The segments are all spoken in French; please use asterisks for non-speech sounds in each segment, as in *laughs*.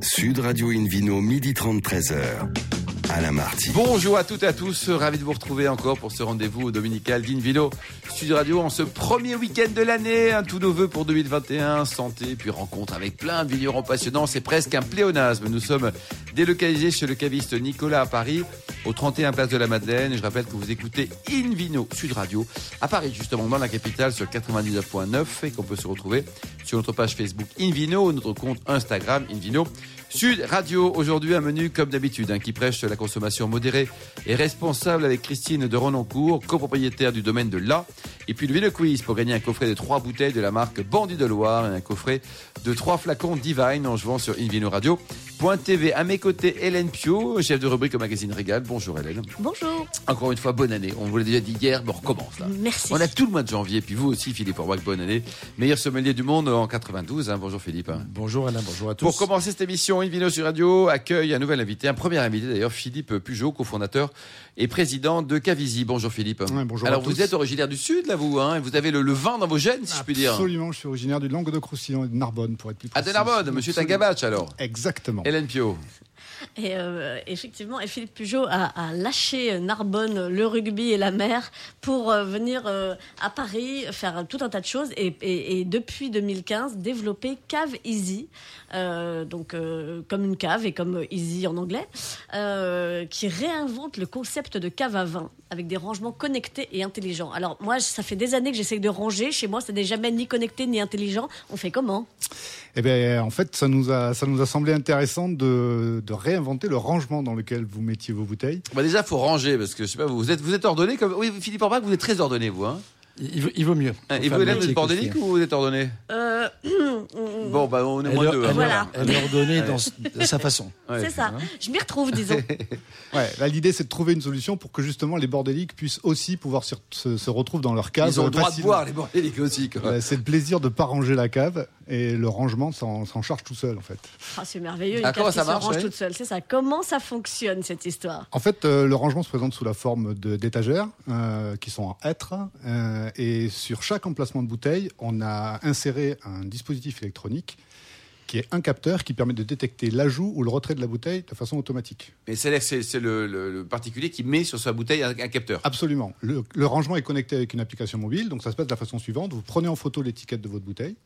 Sud Radio Invino, midi 30, 13h. Bonjour à toutes et à tous, ravi de vous retrouver encore pour ce rendez-vous dominical d'Invino Sud Radio en ce premier week-end de l'année. Un tous nos voeux pour 2021, santé, puis rencontre avec plein de vignerons passionnants. C'est presque un pléonasme. Nous sommes délocalisés chez le caviste Nicolas à Paris, au 31 Place de la Madeleine. Je rappelle que vous écoutez Invino Sud Radio à Paris, justement dans la capitale sur 99.9 et qu'on peut se retrouver sur notre page Facebook Invino, notre compte Instagram Invino Sud Radio, aujourd'hui un menu comme d'habitude, hein, qui prêche la consommation modérée et responsable avec Christine de Renoncourt, copropriétaire du domaine de La. Et puis le Ville Quiz pour gagner un coffret de trois bouteilles de la marque Bandit de Loire et un coffret de trois flacons Divine en jouant sur Invino Radio. TV. À mes côtés, Hélène Pio, chef de rubrique au magazine Régal. Bonjour Hélène. Bonjour. Encore une fois, bonne année. On vous l'a déjà dit hier, mais on recommence là. Merci. On a tout le mois de janvier, puis vous aussi, Philippe Orbach, bonne année. Meilleur sommelier du monde en 92. Hein. Bonjour Philippe. Bonjour Alain, bonjour à tous. Pour commencer cette émission, Invino sur Radio accueille un nouvel invité, un premier invité d'ailleurs, Philippe Pujot, cofondateur et président de Cavisi. Bonjour Philippe. bonjour Alors vous êtes originaire du Sud, là vous, hein, vous avez le, vin dans vos gènes, si je puis dire. Absolument, je suis originaire du Languedoc-Roussillon et de Narbonne, pour être plus précis. Ah, de Narbonne, monsieur Tagabach alors. Exactement. Hélène Pio. Et euh, effectivement, et Philippe Pujot a, lâché Narbonne, le rugby et la mer pour euh, venir euh, à Paris faire tout un tas de choses et, depuis 2015 développer Cave Easy, donc comme une cave et comme Easy en anglais, qui réinvente le concept de cave à vin avec des rangements connectés et intelligents. Alors moi, ça fait des années que j'essaie de ranger. Chez moi, ça n'est jamais ni connecté ni intelligent. On fait comment? Eh bien, en fait, ça nous a, ça nous a semblé intéressant de, de réinventer le rangement dans lequel vous mettiez vos bouteilles. Bah déjà, faut ranger parce que je sais pas, vous êtes, vous êtes ordonné comme. Oui, Philippe Orbach, vous êtes très ordonné, vous. Hein il vaut, mieux. Ah, et vous, Hélène, vous êtes bordélique ou vous êtes ordonné euh... *clears throat* Bon, bah, on est moins deux. Hein. Voilà. Elle est ordonnée dans, sa façon. c'est ça. Je m'y retrouve, disons. *laughs* ouais, là, l'idée, c'est de trouver une solution pour que justement les bordéliques puissent aussi pouvoir se, se, retrouver dans leur cave. Ils ont le droit de boire, les bordéliques aussi. c'est le plaisir de ne pas ranger la cave et le rangement s'en charge tout seul, en fait. Ah, c'est merveilleux. Une ah, comment ça marche, se range toute seule, c'est ça. Comment ça fonctionne, cette histoire? En fait, euh, le rangement se présente sous la forme d'étagères euh, qui sont en hêtre euh, et sur chaque emplacement de bouteille, on a inséré un dispositif électronique qui est un capteur qui permet de détecter l'ajout ou le retrait de la bouteille de façon automatique. Mais c'est c'est le, particulier qui met sur sa bouteille un, capteur. Absolument. Le, rangement est connecté avec une application mobile, donc ça se passe de la façon suivante vous prenez en photo l'étiquette de votre bouteille.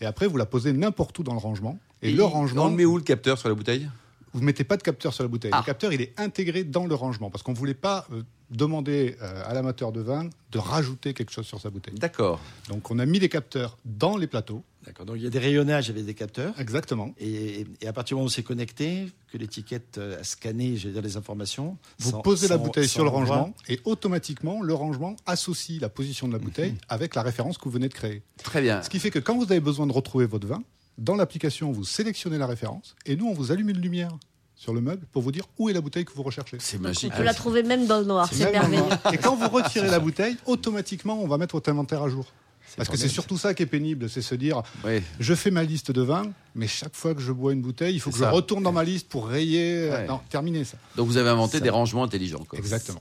Et après, vous la posez n'importe où dans le rangement. Et, le rangement. On met où le capteur sur la bouteille? Vous ne mettez pas de capteur sur la bouteille. Le ah. capteur, il est intégré dans le rangement parce qu'on ne voulait pas euh, demander euh, à l'amateur de vin de rajouter quelque chose sur sa bouteille. D'accord. Donc on a mis des capteurs dans les plateaux. D'accord. Donc il y a des rayonnages avec des capteurs. Exactement. Et, à partir du moment où c'est connecté, que l'étiquette a scanné, je dire, les informations. Vous posez la bouteille sur le rangement et automatiquement le rangement associe la position de la bouteille mhm. avec la référence que vous venez de créer. Très bien. Ce qui fait que quand vous avez besoin de retrouver votre vin, dans l'application, vous sélectionnez la référence et nous, on vous allume une lumière sur le meuble pour vous dire où est la bouteille que vous recherchez. C'est magique. On peut la trouver même dans le noir, c'est merveilleux. Et quand vous retirez la bouteille, automatiquement, on va mettre votre inventaire à jour. Parce que c'est surtout ça qui est pénible, c'est se dire, je fais ma liste de vins, mais chaque fois que je bois une bouteille, il faut que je retourne dans ma liste pour rayer. Euh, non, terminer ça. Donc vous avez inventé des rangements intelligents. Exactement.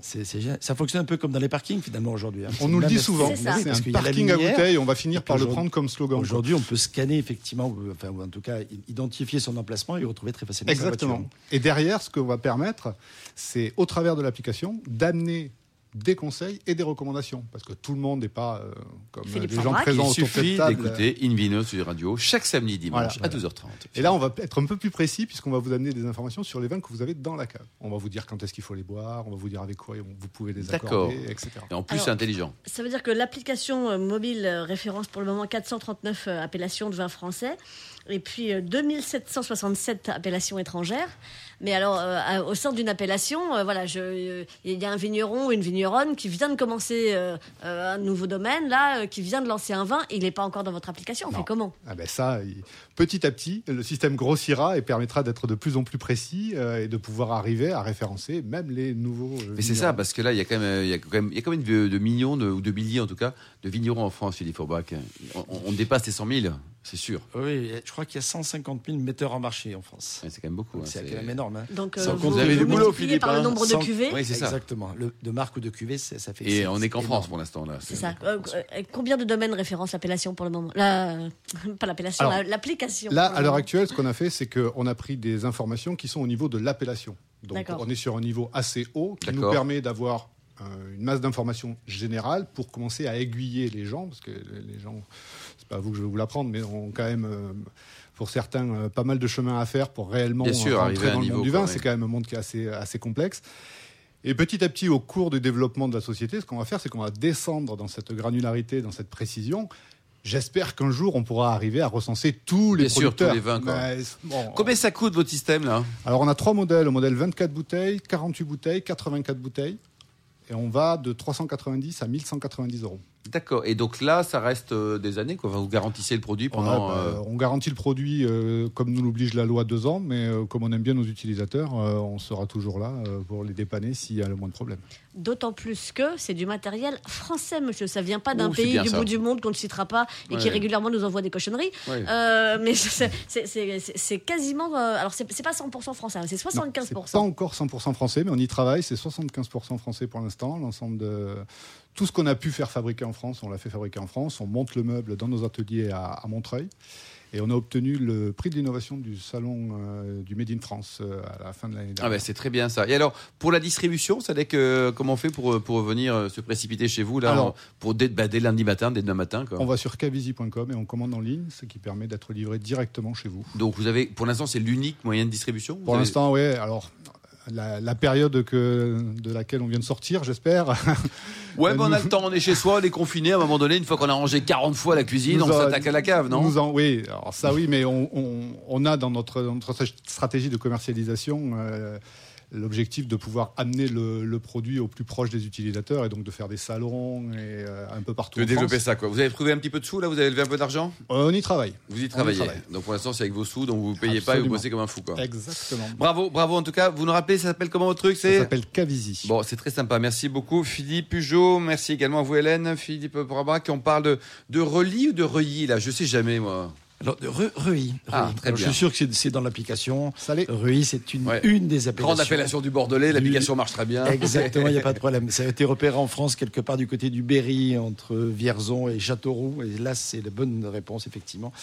ça fonctionne un peu comme dans les parkings finalement aujourd'hui. Hein. On nous le dit souvent. C'est un parking à bouteille, on va finir par le prendre comme slogan. Aujourd'hui, on peut scanner effectivement, enfin, ou en tout cas identifier son emplacement et le retrouver très facilement. Exactement. Et derrière, ce qu'on va permettre, c'est au travers de l'application d'amener des conseils et des recommandations. Parce que tout le monde n'est pas euh, comme les gens présents autour de cette table. d'écouter Invino sur radio chaque samedi dimanche à 12h30. Et là, on va être un peu plus précis puisqu'on va vous amener des informations sur les vins que vous avez dans la cave. On va vous dire quand est-ce qu'il faut les boire, on va vous dire avec quoi vous pouvez les accorder, etc. Et en plus, c'est intelligent. Ça veut dire que l'application euh, mobile euh, référence pour le moment 439 appellations de vins français et puis 2767 appellations étrangères. Mais alors, euh, au sein d'une appellation, euh, voilà, il y a un vigneron ou une vigneronne qui vient de commencer euh, un nouveau domaine, là, qui vient de lancer un vin, il n'est pas encore dans votre application. On fait comment? Ah ben ça, petit à petit, le système grossira et permettra d'être de plus en plus précis et de pouvoir arriver à référencer même les nouveaux. Mais c'est ça, parce que là, il y a quand même, il y a quand même, il y a quand même de, millions ou de milliers en tout cas de vignerons en France, Philippe Forbach. On, on dépasse les 100 000. C'est sûr. Oui, je crois qu'il y a 150 000 metteurs en marché en France. Ouais, c'est quand même beaucoup. hein, C'est quand même énorme. hein. Donc, Sans euh, compte- vous, vous avez du boulot, Philippe, par hein. le nombre de cuvées. Oui, c'est ça. Exactement. Le- de marque ou de cuvée, ça, ça fait. Et on est qu'en France pour l'instant là. C'est ça. Euh, euh, combien de domaines référencent l'appellation pour le moment? La... *laughs* Pas l'appellation, l'application. Là, à l'heure actuelle, ce qu'on a fait, c'est qu'on a pris des informations qui sont au niveau de l'appellation. Donc, D'accord. on est sur un niveau assez haut qui nous permet d'avoir euh, une masse d'informations générales pour commencer à aiguiller les gens, parce que les gens, c'est pas à vous que je vais vous l'apprendre, mais ont quand même, euh, pour certains, euh, pas mal de chemin à faire pour réellement Bien sûr, rentrer dans le niveau, monde du vin. C'est quand même un monde qui est assez, assez complexe. Et petit à petit, au cours du développement de la société, ce qu'on va faire, c'est qu'on va descendre dans cette granularité, dans cette précision. J'espère qu'un jour, on pourra arriver à recenser tous les Bien sûr, tous producteurs. les vins, quoi. Mais, bon, Combien ça coûte votre système là? Alors, on a trois modèles. Le modèle 24 bouteilles, 48 bouteilles, 84 bouteilles. Et on va de 390 à 1190 euros. D'accord. Et donc là, ça reste euh, des années quoi. Vous garantissez le produit pendant. Ouais, bah, euh, On garantit le produit euh, comme nous l'oblige la loi deux ans, mais euh, comme on aime bien nos utilisateurs, euh, on sera toujours là euh, pour les dépanner s'il y a le moins de problèmes. D'autant plus que c'est du matériel français, monsieur. Ça vient pas d'un Oh, pays du ça. bout du monde qu'on ne citera pas et qui régulièrement nous envoie des cochonneries. Ouais. Euh, mais c'est- quasiment. euh, alors, c'est c'est pas 100% français, hein, c'est Non, 75%. C'est pas encore 100% français, mais on y travaille. C'est 75% français pour l'instant. L'ensemble de tout ce qu'on a pu faire fabriquer en France, on l'a fait fabriquer en France. On monte le meuble dans nos ateliers à, à Montreuil. Et on a obtenu le prix de l'innovation du salon euh, du Made in France euh, à la fin de l'année Ah dernière. ben c'est très bien ça. Et alors pour la distribution, ça que comment on fait pour pour venir euh, se précipiter chez vous là Alors- pour dès, bah, dès lundi matin, dès demain matin quoi. On va sur cavisi.com et on commande en ligne, ce qui permet d'être livré directement chez vous. Donc vous avez pour l'instant c'est l'unique moyen de distribution? Pour avez- l'instant, oui. Alors, la, la période que, de laquelle on vient de sortir, j'espère. *laughs* Ouais, mais on a le temps, on est chez soi, on est confiné. À un moment donné, une fois qu'on a rangé 40 fois la cuisine, Nous on s'attaque à la cave, non? Nous en- Oui, alors ça oui, mais on, on- on a dans notre, notre stratégie de commercialisation euh, l'objectif de pouvoir amener le, le produit au plus proche des utilisateurs et donc de faire des salons et euh, un peu partout. De développer France. ça quoi. Vous avez trouvé un petit peu de sous là, vous avez levé un peu d'argent? Euh, On y travaille. Vous y travaillez. travaille. Donc pour l'instant c'est avec vos sous, donc vous payez pas et vous bossez comme un fou quoi. Exactement. Bravo, bravo en tout cas. Vous nous rappelez, ça s'appelle comment votre truc? Ça s'appelle Cavisi. Bon, c'est très sympa. Merci beaucoup, Philippe Pujot. Merci également à vous, Hélène. Philippe Brabac, on parle de, de relis ou de reillis, là? Je sais jamais, moi. Alors, Reuilly. Ah, très Alors, bien. Je suis sûr que c'est- dans l'application. Reuilly, c'est une, Ouais. une des appellations. Grande appellation du Bordelais, l'application marche très bien. Exactement, il n'y a pas de *laughs* problème. Ça a été repéré en France quelque part du côté du Berry, entre Vierzon et Châteauroux. Et là, c'est la bonne réponse, effectivement,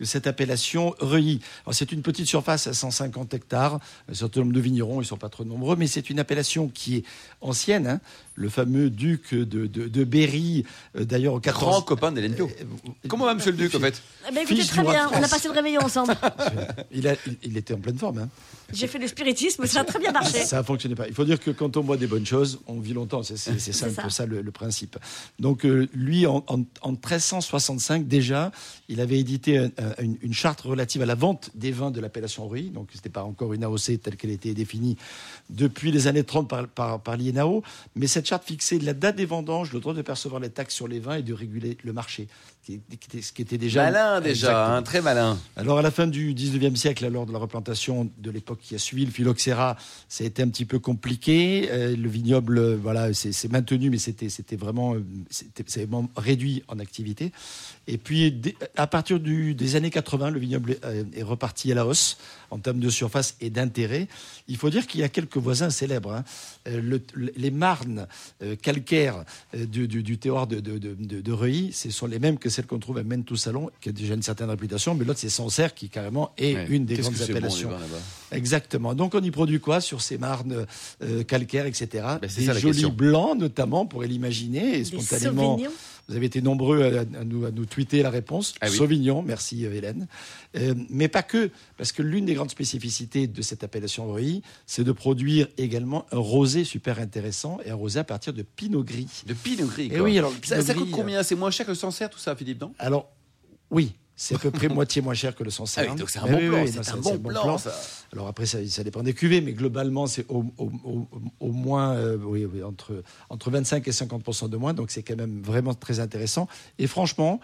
de cette appellation Reuilly. Alors, c'est une petite surface à 150 hectares. Un certain nombre de vignerons, ils ne sont pas trop nombreux, mais c'est une appellation qui est ancienne. hein. Le fameux duc de, de, de Berry, euh, d'ailleurs au 14... Grand copain d'Hélène Pio. Comment va monsieur le Duc, en fait? Eh ben, écoutez, très bien, on a passé le réveillon ensemble. Il, a- il- il était en pleine forme. hein. J'ai fait le spiritisme, ça a très bien marché. Ça a fonctionné pas. Il faut dire que quand on boit des bonnes choses, on vit longtemps. C'est ça, C'est un peu ça. ça le, le principe. Donc euh, lui, en, en- en 1365 déjà, il avait édité un- un- une, une charte relative à la vente des vins de l'appellation Rui. Donc c'était pas encore une AOC telle qu'elle était définie depuis les années 30 par, par, par l'INAO, mais cette charte fixait la date des vendanges, le droit de percevoir les taxes sur les vins et de réguler le marché, qui, qui était, ce qui était déjà Malin déjà, hein, très malin. Alors à la fin du 19e siècle, lors de la replantation de l'époque qui a suivi le phylloxéra, ça a été un petit peu compliqué. Euh, le vignoble, voilà, c'est maintenu, mais c'était vraiment, euh, vraiment réduit en activité. Et puis dès- à partir du- des années 80, le vignoble euh, est reparti à la hausse en termes de surface et d'intérêt. Il faut dire qu'il y a quelques voisins célèbres. hein. Euh, le- le- les marnes euh, calcaires du, du, du terroir de, de- de Reuilly, ce sont les mêmes que celles qu'on trouve à Mentou-Salon, qui a déjà une certaine réputation, mais l'autre c'est Sancerre, qui carrément est Ouais. une des grandes bon, appellations. Exactement. Donc on y produit quoi sur ces marnes euh, calcaires, etc. Ben, c'est Des ça, jolis question. blancs notamment, on pourrait l'imaginer, et Des spontanément. Vous avez été nombreux à, à nous, à nous tweeter la réponse. Ah oui. Sauvignon, merci euh, Hélène. Euh, mais pas que, parce que l'une des grandes spécificités de cette appellation Reuilly, c'est de produire également un rosé super intéressant et un rosé à partir de pinot gris. De Pinot Gris. Eh quoi. oui, alors, le ça, Pinot ça coûte combien? C'est moins cher que le Sancerre, tout ça, Philippe, non? Alors, oui, c'est à peu près moitié moins cher que le Ah Sancerre. oui, donc c'est un Mais bon oui, plan, oui, un bon plan, ça. Alors après, ça, ça dépend des cuvées, mais globalement, c'est au, au- au- au moins euh, entre, entre 25 et 50% de moins, donc c'est quand même vraiment très intéressant. Et franchement,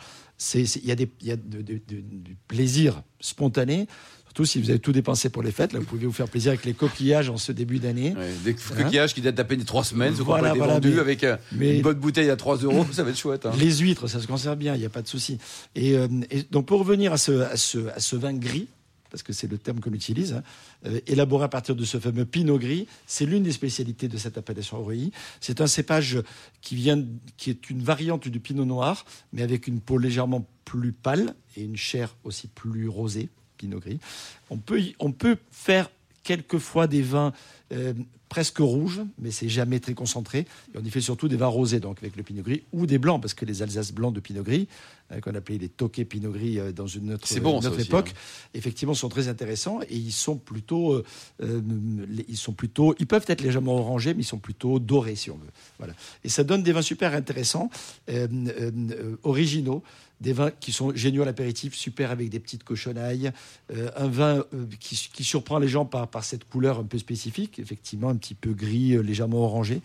il y a, des, il y a de- de- de- du plaisir spontané. Surtout si vous avez tout dépensé pour les fêtes, là, vous pouvez vous faire plaisir avec les coquillages en ce début d'année. Ouais, des coquillages qui datent d'à peine de trois semaines, ce Voilà, voilà, vendus mais- avec euh, mais- une bonne bouteille à 3 euros, *laughs* ça va être chouette. hein. Les huîtres, ça se conserve bien, il n'y a pas de souci. Et, euh, et donc pour revenir à ce, à ce, à ce vin gris, parce que c'est le terme qu'on utilise, hein, euh, élaboré à partir de ce fameux pinot gris, c'est l'une des spécialités de cette appellation Aureilly. C'est un cépage qui vient, qui est une variante du pinot noir, mais avec une peau légèrement plus pâle et une chair aussi plus rosée, on peut faire quelquefois des vins euh, presque rouges, mais c'est jamais très concentré. Et on y fait surtout des vins rosés, donc avec le pinot gris, ou des blancs, parce que les Alsaces blancs de pinot gris, euh, qu'on appelait les toquets pinot gris euh, dans une autre, bon, une aussi, époque, hein. effectivement, sont très intéressants et ils sont plutôt, ils sont plutôt, ils peuvent être légèrement orangés, mais ils sont plutôt dorés, si on veut. Voilà. Et ça donne des vins super intéressants, originaux, des vins qui sont géniaux à l'apéritif, super avec des petites cochonailles, euh, un vin euh, qui, qui surprend les gens par, par cette couleur un peu spécifique, effectivement un petit peu gris, euh, légèrement orangé,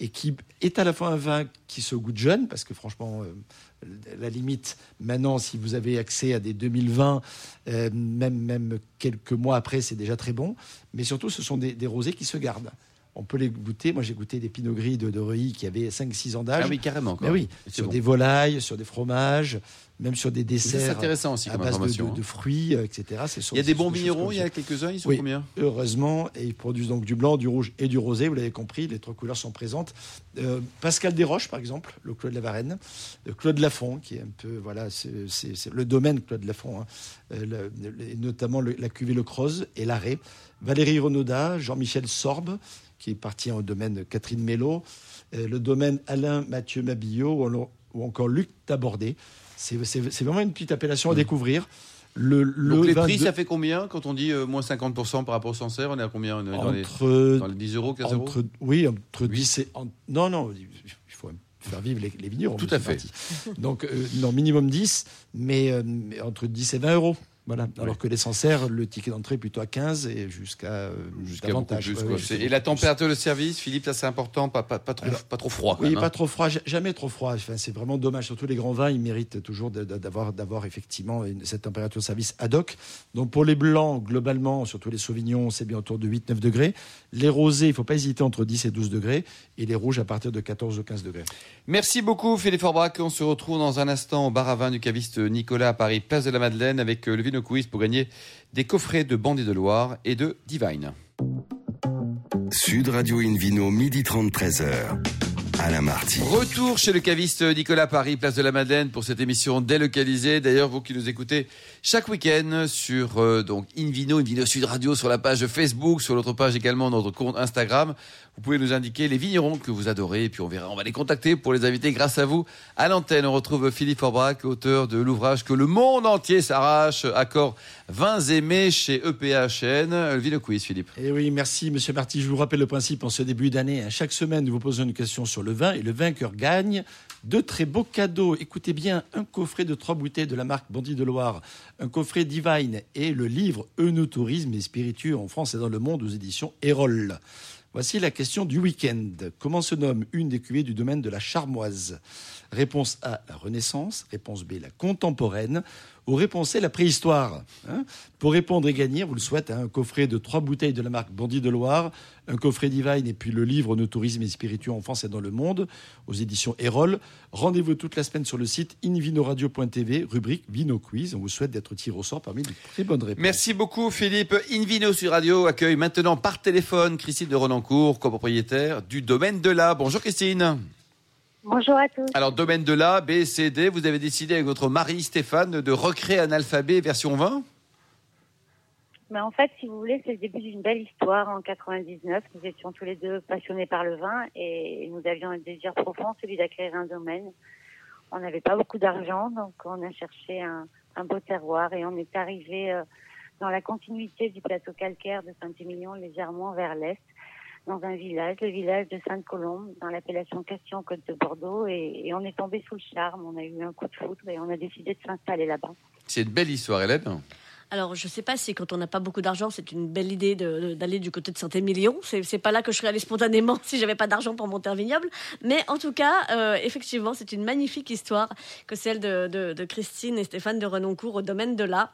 et qui est à la fois un vin qui se goûte jeune, parce que franchement, euh, la limite, maintenant, si vous avez accès à des 2020, euh, même, même quelques mois après, c'est déjà très bon, mais surtout, ce sont des, des rosés qui se gardent. On peut les goûter. Moi, j'ai goûté des pinots gris de, de Reuilly qui avaient 5-6 ans d'âge. Ah oui, carrément. quoi. Oui, sur bon. des volailles, sur des fromages, même sur des desserts intéressant aussi à base de, hein. de fruits, euh, etc. Il y a des bons vignerons, il y a quelques-uns, ils sont Oui. combien Heureusement, et ils produisent donc du blanc, du rouge et du rosé, vous l'avez compris, les trois couleurs sont présentes. Euh, Pascal Desroches, par exemple, le Claude Lavarenne, le Claude Lafont, qui est un peu, voilà, c'est le domaine Claude Lafont, hein. Euh, le- le- et notamment le- la cuvée Le Croze et l'arrêt. Valérie Renaudat, Jean-Michel Sorbe, qui est parti au domaine Catherine Mello, euh, le domaine Alain Mathieu Mabillot ou encore Luc Tabordé. C'est vraiment une petite appellation à découvrir. Le, le Donc les vin prix, de- ça fait combien Quand on dit euh, moins 50% par rapport au Sancerre, on est à combien On est dans, les, entre dans les 10 euros, 15 euros entre, oui, entre Oui. 10 et. en- non, non, il faut faire vivre les, les vignerons. Tout à fait. Donc, euh, non, minimum 10, mais, euh, mais entre 10 et 20 euros. Voilà. Alors que les Sancerre, le ticket d'entrée est plutôt à 15 et jusqu'à euh, Jusqu'à davantage. plus. Ouais, Et la température de service, Philippe, c'est important, pas, pas, pas, trop, Alors, pas trop froid. quand Oui, même, hein. pas trop froid, ja- jamais trop froid. Enfin, c'est vraiment dommage. Surtout les grands vins, ils méritent toujours d'avoir, d'avoir effectivement une- cette température de service ad hoc. Donc pour les blancs, globalement, surtout les sauvignons, c'est bien autour de 8-9 degrés. Les rosés, il ne faut pas hésiter entre 10 et 12 degrés. Et les rouges à partir de 14 ou 15 degrés. Merci beaucoup Philippe Forbrac. On se retrouve dans un instant au bar à vin du caviste Nicolas à Paris, place de la Madeleine, avec euh, le Quiz pour gagner des coffrets de Bandit de Loire et de Divine. Sud Radio Invino, midi 30, 13h. Alain Marty. Retour chez le caviste Nicolas Paris, place de la Madeleine, pour cette émission délocalisée. D'ailleurs, vous qui nous écoutez chaque week-end sur euh, donc Invino, Invino Sud Radio, sur la page Facebook, sur notre page également, notre compte Instagram. Vous pouvez nous indiquer les vignerons que vous adorez, et puis on verra, on va les contacter pour les inviter grâce à vous. À l'antenne, on retrouve Philippe Forbrac, auteur de l'ouvrage que le monde entier s'arrache, accord vins aimés chez EPHN. Le Vino Quiz, Philippe. Et oui, merci Monsieur Marty. Je vous rappelle le principe en ce début d'année. hein. Chaque semaine, nous vous posons une question sur le vin et le vainqueur gagne de très beaux cadeaux. Écoutez bien, un coffret de trois bouteilles de la marque Bandit de Loire, un coffret Divine et le livre Eunotourisme et spiritueux en France et dans le monde aux éditions Erol. Voici la question du week-end. Comment se nomme une des cuvées du domaine de la Charmoise? Réponse A, la Renaissance. Réponse B, la contemporaine. Ou réponse C, la préhistoire. Hein Pour répondre et gagner, vous le souhaitez, hein, un coffret de trois bouteilles de la marque Bandit de Loire, un coffret Divine et puis le livre Nos tourisme et spiritueux en France et dans le monde aux éditions Erol. Rendez-vous toute la semaine sur le site invinoradio.tv, rubrique Vino Quiz. On vous souhaite d'être tiré au sort parmi les très bonnes réponses. Merci beaucoup Philippe. Invino sur Radio accueille maintenant par téléphone Christine de Renancourt, copropriétaire du domaine de la. Bonjour Christine. Bonjour à tous. Alors domaine de la, B, C, D, vous avez décidé avec votre mari Stéphane de recréer un alphabet version 20 Mais en fait, si vous voulez, c'est le début d'une belle histoire. En 99, nous étions tous les deux passionnés par le vin et nous avions un désir profond, celui d'acquérir un domaine. On n'avait pas beaucoup d'argent, donc on a cherché un, un beau terroir et on est arrivé euh, dans la continuité du plateau calcaire de Saint-Émilion, légèrement vers l'est, dans un village, le village de Sainte-Colombe, dans l'appellation Castillon-Côte de Bordeaux. Et, et on est tombé sous le charme. On a eu un coup de foudre et on a décidé de s'installer là-bas. C'est une belle histoire Hélène. Alors, je sais pas si quand on n'a pas beaucoup d'argent, c'est une belle idée d'aller du côté de Saint-Émilion. C'est c'est pas là que je serais allée spontanément *laughs* si j'avais pas d'argent pour monter un vignoble. Mais en tout cas, euh, effectivement, c'est une magnifique histoire que celle de, de- de Christine et Stéphane de Renoncourt au domaine de la.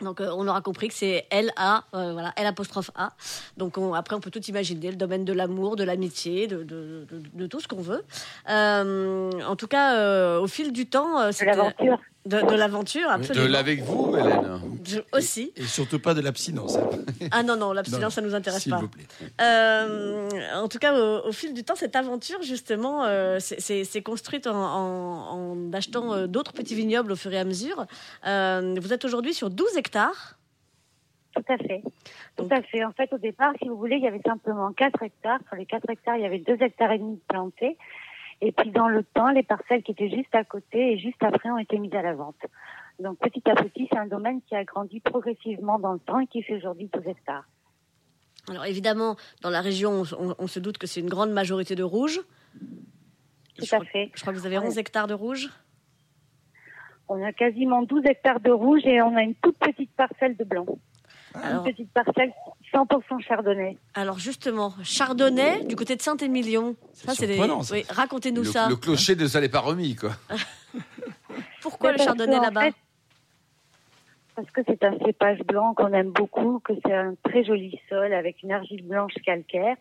Donc euh, on aura compris que c'est L A euh, voilà L apostrophe A. Donc on- après on peut tout imaginer le domaine de l'amour, de l'amitié, de, de, de- de tout ce qu'on veut. Euh, en tout cas au fil du temps De c'était- l'aventure. De, de l'aventure De absolument. l'avec vous, Hélène. Je- aussi. Et surtout pas de l'abstinence. hein. Ah non non l'abstinence ça nous intéresse S'il pas. vous plaît. Euh, en tout cas, au, au fil du temps, cette aventure, justement, euh, c'est- c'est c'est construite en, en- en achetant euh, d'autres petits vignobles au fur et à mesure. Euh, vous êtes aujourd'hui sur 12 hectares. Tout à fait. Tout à fait. En fait, au départ, si vous voulez, il y avait simplement 4 hectares. Sur les 4 hectares, il y avait 2 hectares et demi de plantés. Et puis, dans le temps, les parcelles qui étaient juste à côté et juste après ont été mises à la vente. Donc, petit à petit, c'est un domaine qui a grandi progressivement dans le temps et qui fait aujourd'hui 12 hectares. Alors évidemment, dans la région, on, on se doute que c'est une grande majorité de rouge. Tout je, à crois, fait. je crois que vous avez Ouais. 11 hectares de rouge. On a quasiment 12 hectares de rouge et on a une toute petite parcelle de blanc. Alors, Une petite parcelle 100% chardonnay. alors justement, Chardonnay, du côté de Saint-Émilion. C'est des- ça. oui, Racontez-nous Le, ça. le clocher est pas remis, quoi. *laughs* Pourquoi le Chardonnay là-bas fait, Parce que c'est un cépage blanc qu'on aime beaucoup, que c'est un très joli sol avec une argile blanche calcaire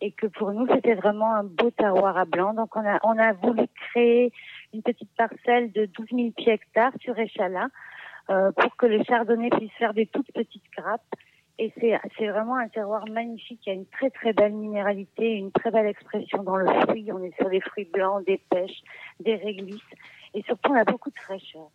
et que pour nous c'était vraiment un beau terroir à blanc. Donc on a, on a voulu créer une petite parcelle de 12 000 pieds hectares sur Échalas euh, pour que le chardonnay puisse faire des toutes petites grappes. Et c'est vraiment un terroir magnifique. Il y a une très très belle minéralité, une très belle expression dans le fruit. On est sur des fruits blancs, des pêches, des réglisses. Et surtout, on a beaucoup de fraîcheur.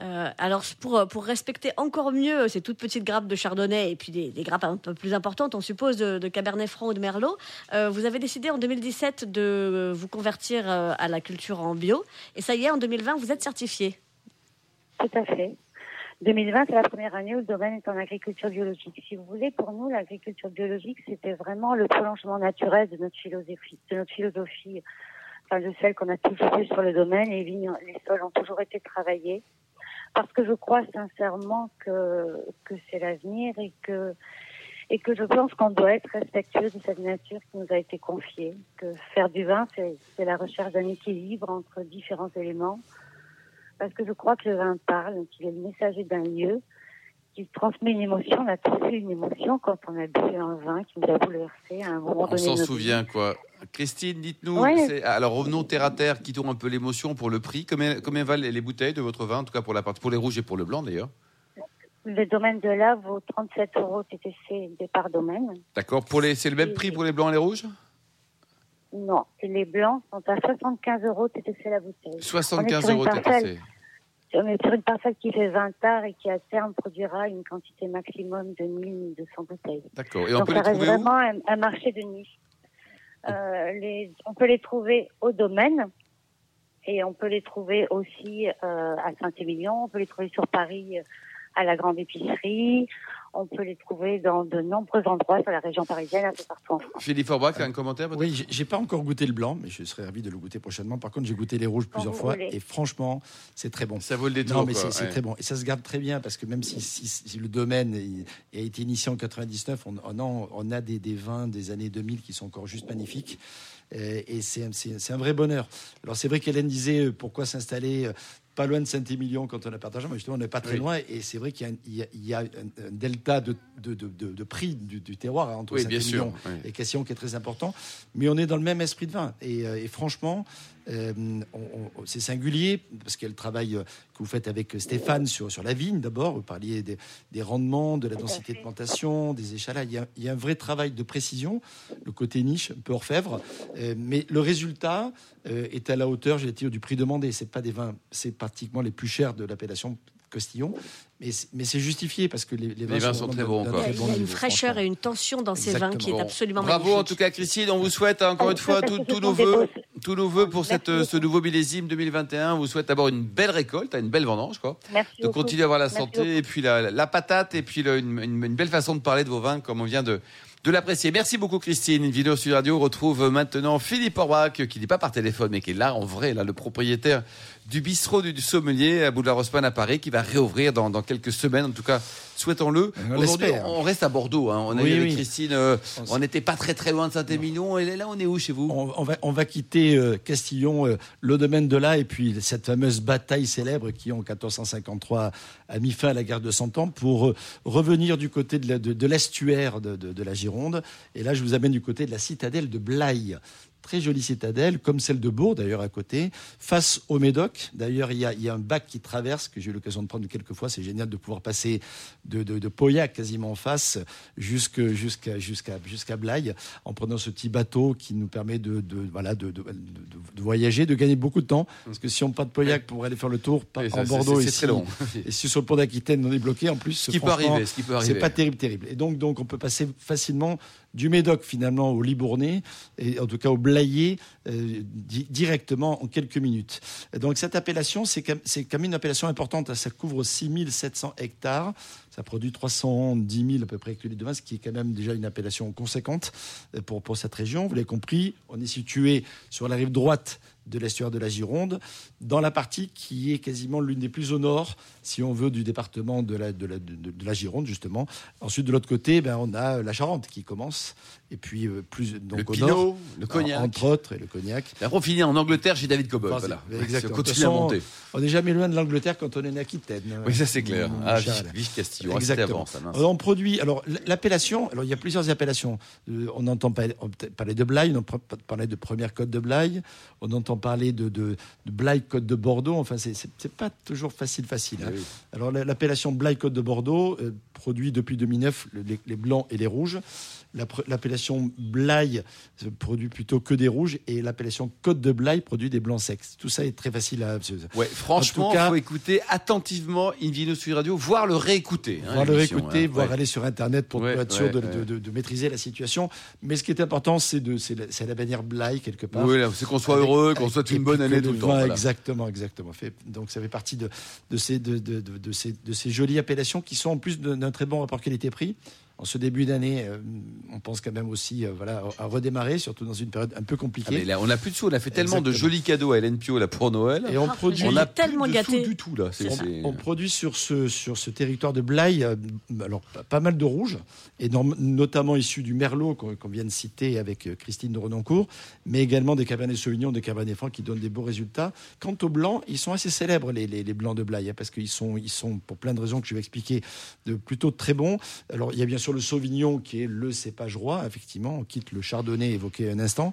Euh, alors pour, respecter encore mieux ces toutes petites grappes de chardonnay et puis des, grappes un peu plus importantes, on suppose, de, cabernet franc ou de merlot, euh, vous avez décidé en 2017 de vous convertir à la culture en bio. Et ça y est, en 2020, vous êtes certifié. Tout à fait. 2020, c'est la première année où le domaine est en agriculture biologique. Si vous voulez, pour nous, l'agriculture biologique, c'était vraiment le prolongement naturel de notre philosophie, de notre philosophie, enfin de celle qu'on a toujours eue sur le domaine. Les vignes, les sols ont toujours été travaillés, parce que je crois sincèrement que que c'est l'avenir et que et que je pense qu'on doit être respectueux de cette nature qui nous a été confiée. Que faire du vin, c'est c'est la recherche d'un équilibre entre différents éléments parce que je crois que le vin parle, qu'il est le messager d'un lieu, qu'il transmet une émotion. On a tous eu une émotion quand on a bu un vin qui nous a bouleversé à un moment On donné. de s'en notre souvient, vie. quoi. Christine, dites-nous, Ouais. alors revenons terre à terre, quittons un peu l'émotion pour le prix. Combien, combien valent les, les bouteilles de votre vin, en tout cas pour, la, partie- pour les rouges et pour le blanc d'ailleurs Le domaine de là vaut 37 euros TTC départ domaine. D'accord pour les, C'est le même prix pour les blancs et les rouges Non, les blancs sont à 75 euros TTC la bouteille. 75 sur une euros. TTC. On est sur une parcelle qui fait 20 arts et qui à terme produira une quantité maximum de 1200 bouteilles. D'accord. Et on Donc peut ça les reste trouver vraiment un, un marché de niche. Euh, les, on peut les trouver au domaine et on peut les trouver aussi euh, à Saint-Émilion, on peut les trouver sur Paris euh, à la grande épicerie, on peut les trouver dans de nombreux endroits sur la région parisienne, un peu partout en France. Philippe Forbach, un commentaire Oui, j'ai- pas encore goûté le blanc, mais je serais ravi de le goûter prochainement. Par contre, j'ai goûté les rouges plusieurs fois voulez. et franchement, c'est très bon. Ça vaut le détour. Non, mais c'est ouais. très bon. Et ça se garde très bien parce que même si, si- si le domaine a été initié en 99, on, on a, on a des, des vins des années 2000 qui sont encore juste magnifiques. Et c'est un- c'est c'est un vrai bonheur. Alors c'est vrai qu'Hélène disait euh, pourquoi s'installer euh, pas loin de Saint-Émilion quand on a partagé, mais justement on n'est pas très Oui. loin. Et c'est vrai qu'il y a un- y a, delta de, de, de, de- de prix du, du terroir hein, entre Oui. Saint-Émilion oui. et Castillon qui est très important. Mais on est dans le même esprit de vin. Et, euh, et franchement, c'est singulier parce qu'il y a le travail euh, que vous faites avec Stéphane sur, sur la vigne d'abord. Vous parliez des, des rendements, de la densité de plantation, des échalas. Il y, a, il y a un vrai travail de précision, le côté niche, un peu orfèvre. Euh, mais le résultat euh, est à la hauteur, j'ai dire, du prix demandé. C'est pas des vins, c'est pratiquement les plus chers de l'appellation Costillon. Mais, c'est- mais c'est justifié parce que les, les vins, vins sont vraiment très bons, Il y a une niveau, fraîcheur et une tension dans ces vins qui est Bon, absolument Bravo magnifique. en tout cas Christine, on vous souhaite encore une fois *laughs* tout- tous nos voeux, tous nos voeux pour cette, euh, ce nouveau millésime 2021. On vous souhaite d'abord une belle récolte, une belle vendange quoi. Merci de beaucoup. continuer à avoir la Merci santé beaucoup. et puis la, la patate et puis le- une, une- une belle façon de parler de vos vins comme on vient de, de l'apprécier. Merci beaucoup Christine. Une vidéo sur Radio retrouve maintenant Philippe Orbach qui n'est pas par téléphone mais qui est là en vrai, là le propriétaire du bistrot du, sommelier à Boulevard Haussmann à Paris qui va réouvrir dans, dans quelques semaines. En tout cas, souhaitons-le. Aujourd'hui, on reste à Bordeaux. Hein. On a avec Christine. Euh, on n'était pas très très loin de Saint-Émilion. Et là, on est où chez vous? On, va, on va quitter euh, Castillon, euh, le domaine de là, et puis cette fameuse bataille célèbre qui, en 1453, a mis fin à la guerre de Cent Ans pour revenir du côté de l'estuaire de, de, de, la Gironde. Et là, je vous amène du côté de la citadelle de Blaye très jolie citadelle, comme celle de Bourg d'ailleurs à côté, face au Médoc. D'ailleurs, il, y a un bac qui traverse, que j'ai eu l'occasion de prendre quelques fois. C'est génial de pouvoir passer de, de, Pauillac quasiment en face jusqu'à jusqu'à jusqu'à Blaye, en prenant ce petit bateau qui nous permet de, voilà, de, voyager, de gagner beaucoup de temps. Parce que si on part de Pauillac pour aller faire le tour, en Bordeaux c'est très long. *laughs* et si sur le pont d'Aquitaine on est bloqué, en plus, ce qui peut arriver, ce qui peut arriver. C'est pas terrible, terrible. Et donc, donc, on peut passer facilement du Médoc finalement au Libournais, et en tout cas au Euh, directement en quelques minutes. Donc cette appellation, c'est quand même une appellation importante. Ça couvre 6700 hectares. Ça produit 310 000 à peu près hectolitres de vin, ce qui est quand même déjà une appellation conséquente euh, pour, pour cette région. Vous l'avez compris, on est situé sur la rive droite de l'estuaire de la Gironde, dans la partie qui est quasiment l'une des plus au nord, si on veut, du département de la, de la, de, la Gironde, justement. Ensuite, de l'autre côté, ben, on a la Charente qui commence, et puis euh, plus donc le au Pinot, nord, le cognac. entre autres, et le cognac. Après, on finit en Angleterre chez David Cobol. voilà. Exactement. On n'est jamais loin de l'Angleterre quand on est né Aquitaine. Oui, ça c'est clair. Mmh, ah, vive, Castillon. Exactement. on produit. Alors, l'appellation. Alors, il y a plusieurs appellations. Euh, on entend parler de Blaye, on entend parler de première côte de Blaye, on entend parler de, de, de Blaye Côte de Bordeaux. Enfin, c'est pas toujours facile, facile. Hein. Ah Alors, l'appellation Blaye Côte de Bordeaux euh, produit depuis 2009 les, les, blancs et les rouges. L'appellation Blaye produit plutôt que des rouges et l'appellation Côte de Blaye produit des blancs secs. Tout ça est très facile à. Ouais, franchement, il faut écouter attentivement Invino sur Radio, voire le réécouter. Hein, voir le réécouter, hein. voir aller sur Internet pour être sûr de, de, de, maîtriser la situation. Mais ce qui est important, c'est la, la bannière Blaye quelque part. Oui, c'est qu'on soit heureux, qu'on soit une bonne année tout le temps. Exactement, exactement. Donc ça fait partie de, ces, de, ces, de ces jolies appellations qui sont en plus très bon rapport qualité-prix en ce début d'année, euh, on pense quand même aussi euh, voilà, à redémarrer, surtout dans une période un peu compliquée. Ah, on n'a plus de sous, on a fait tellement de jolis cadeaux à Hélène Pio là, pour Noël. Et on ah, produit, on a tellement plus gâté. du tout là. On, produit sur ce, sur ce territoire de Blaye, euh, alors pas mal de rouges, et notamment issus du Merlot qu'on vient de citer avec Christine de Renoncourt, mais également des Cabernets Sauvignon, des Cabernets Francs qui donnent des beaux résultats. Quant aux blancs, ils sont assez célèbres les, les, blancs de Blaye, hein, parce qu'ils sont, ils sont, pour plein de raisons que je vais expliquer, de plutôt très bons. Alors il y a bien sûr le Sauvignon qui est le cépage roi, effectivement, on quitte le chardonnay évoqué un instant,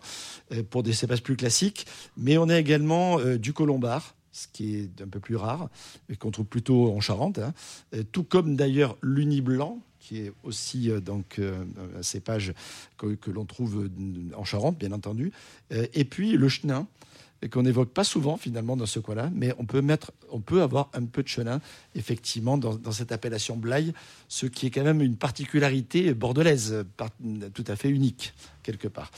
euh, pour des cépages plus classiques, mais on a également euh, du colombard, ce qui est un peu plus rare, et qu'on trouve plutôt en Charente, hein. euh, tout comme d'ailleurs l'uni blanc, qui est aussi donc un cépage que l'on trouve en Charente, bien entendu, et puis le chenin, et qu'on n'évoque pas souvent finalement dans ce coin-là, mais on peut mettre, on peut avoir un peu de chenin effectivement dans, dans, cette appellation Blaye, ce qui est quand même une particularité bordelaise, tout à fait unique quelque part.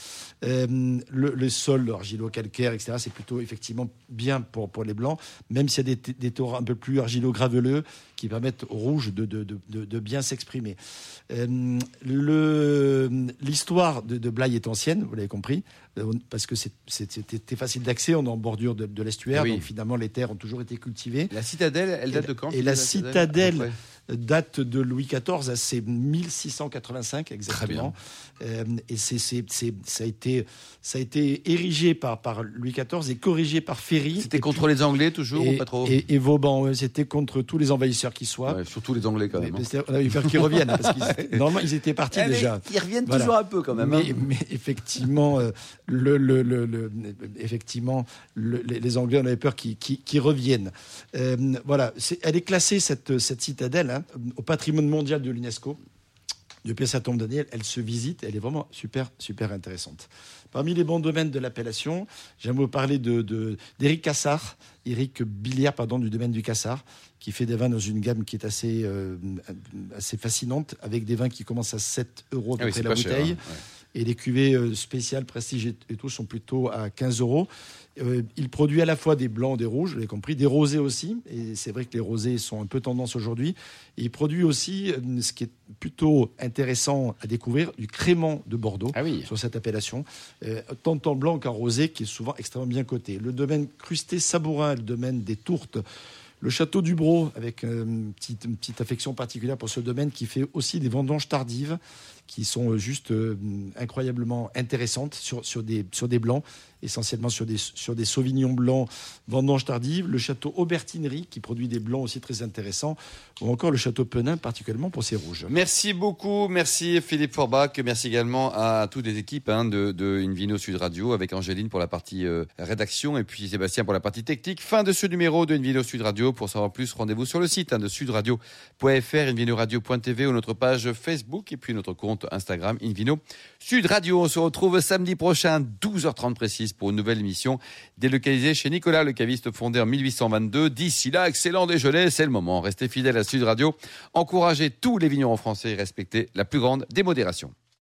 Euh, le, le, sol argilo-calcaire, etc., c'est plutôt effectivement bien pour, pour les blancs, même s'il y a des, des taux un peu plus argilo-graveleux qui permettent aux rouges de, de, de, de bien s'exprimer. Euh, L'histoire de, de Blaye est ancienne, vous l'avez compris, euh, parce que c'était facile d'accès, on est en bordure de, l'estuaire, donc finalement les terres ont toujours été cultivées. La citadelle, elle date de quand Et la citadelle? Date de Louis XIV, c'est 1685 exactement. Euh, et c'est, ça, a été, ça a été érigé par, par Louis XIV et corrigé par Ferry. C'était contre les Anglais toujours et, ou pas trop? et, Vauban, c'était contre tous les envahisseurs qui soient. surtout les Anglais quand même. Hein. on avait peur qu'ils reviennent, parce qu'ils, *laughs* normalement ils étaient partis eh, déjà. Ils reviennent toujours un peu quand même. Mais, hein. effectivement, euh, le, le, le, effectivement les Anglais, on avait peur qu'ils, reviennent. Euh, voilà, elle est classée cette, cette citadelle hein, au patrimoine mondial de l'UNESCO depuis sa tombe Daniel, elle se visite, elle est vraiment super, super intéressante. Parmi les bons domaines de l'appellation, j'aimerais vous parler d'Éric de, Cassard, Éric Billiard, pardon, du domaine du Cassard, qui fait des vins dans une gamme qui est assez, euh, assez fascinante, avec des vins qui commencent à 7 euros ah la bouteille. Hein, Et les cuvées euh, spéciales, prestige et tout sont plutôt à 15 euros. Euh, il produit à la fois des blancs, des rouges, vous l'avez compris, des rosés aussi. Et c'est vrai que les rosés sont un peu tendance aujourd'hui. Et il produit aussi, euh, ce qui est plutôt intéressant à découvrir, du crément de Bordeaux Ah oui. sur cette appellation, euh, tant en blanc qu'en rosé, qui est souvent extrêmement bien coté. Le domaine crusté sabourin, le domaine des tourtes, le château du avec euh, une petite, affection particulière pour ce domaine, qui fait aussi des vendanges tardives, qui sont euh, juste euh, incroyablement intéressantes sur, sur, des, sur des blancs, essentiellement sur des, sur des sauvignons blancs, vendanges tardives. Le château Aubertinerie, qui produit des blancs aussi très intéressants, ou encore le château Penin, particulièrement pour ses rouges. Merci beaucoup, merci Philippe Forbach, merci également à toutes les équipes hein, de, Invino Sud Radio, avec Angéline pour la partie rédaction et puis Sébastien pour la partie technique. Fin de ce numéro de Invino Sud Radio. Pour savoir plus, rendez-vous sur le site hein, de sudradio.fr, invinoradio.tv ou notre page Facebook et puis notre compte Instagram Invino Sud Radio. On se retrouve samedi prochain, 12h30 précise, pour une nouvelle émission délocalisée chez Nicolas, le caviste fondé en 1822. D'ici là, excellent déjeuner, c'est le moment. Restez fidèles à Sud Radio, encouragez tous les vignerons français et respectez la plus grande démodération.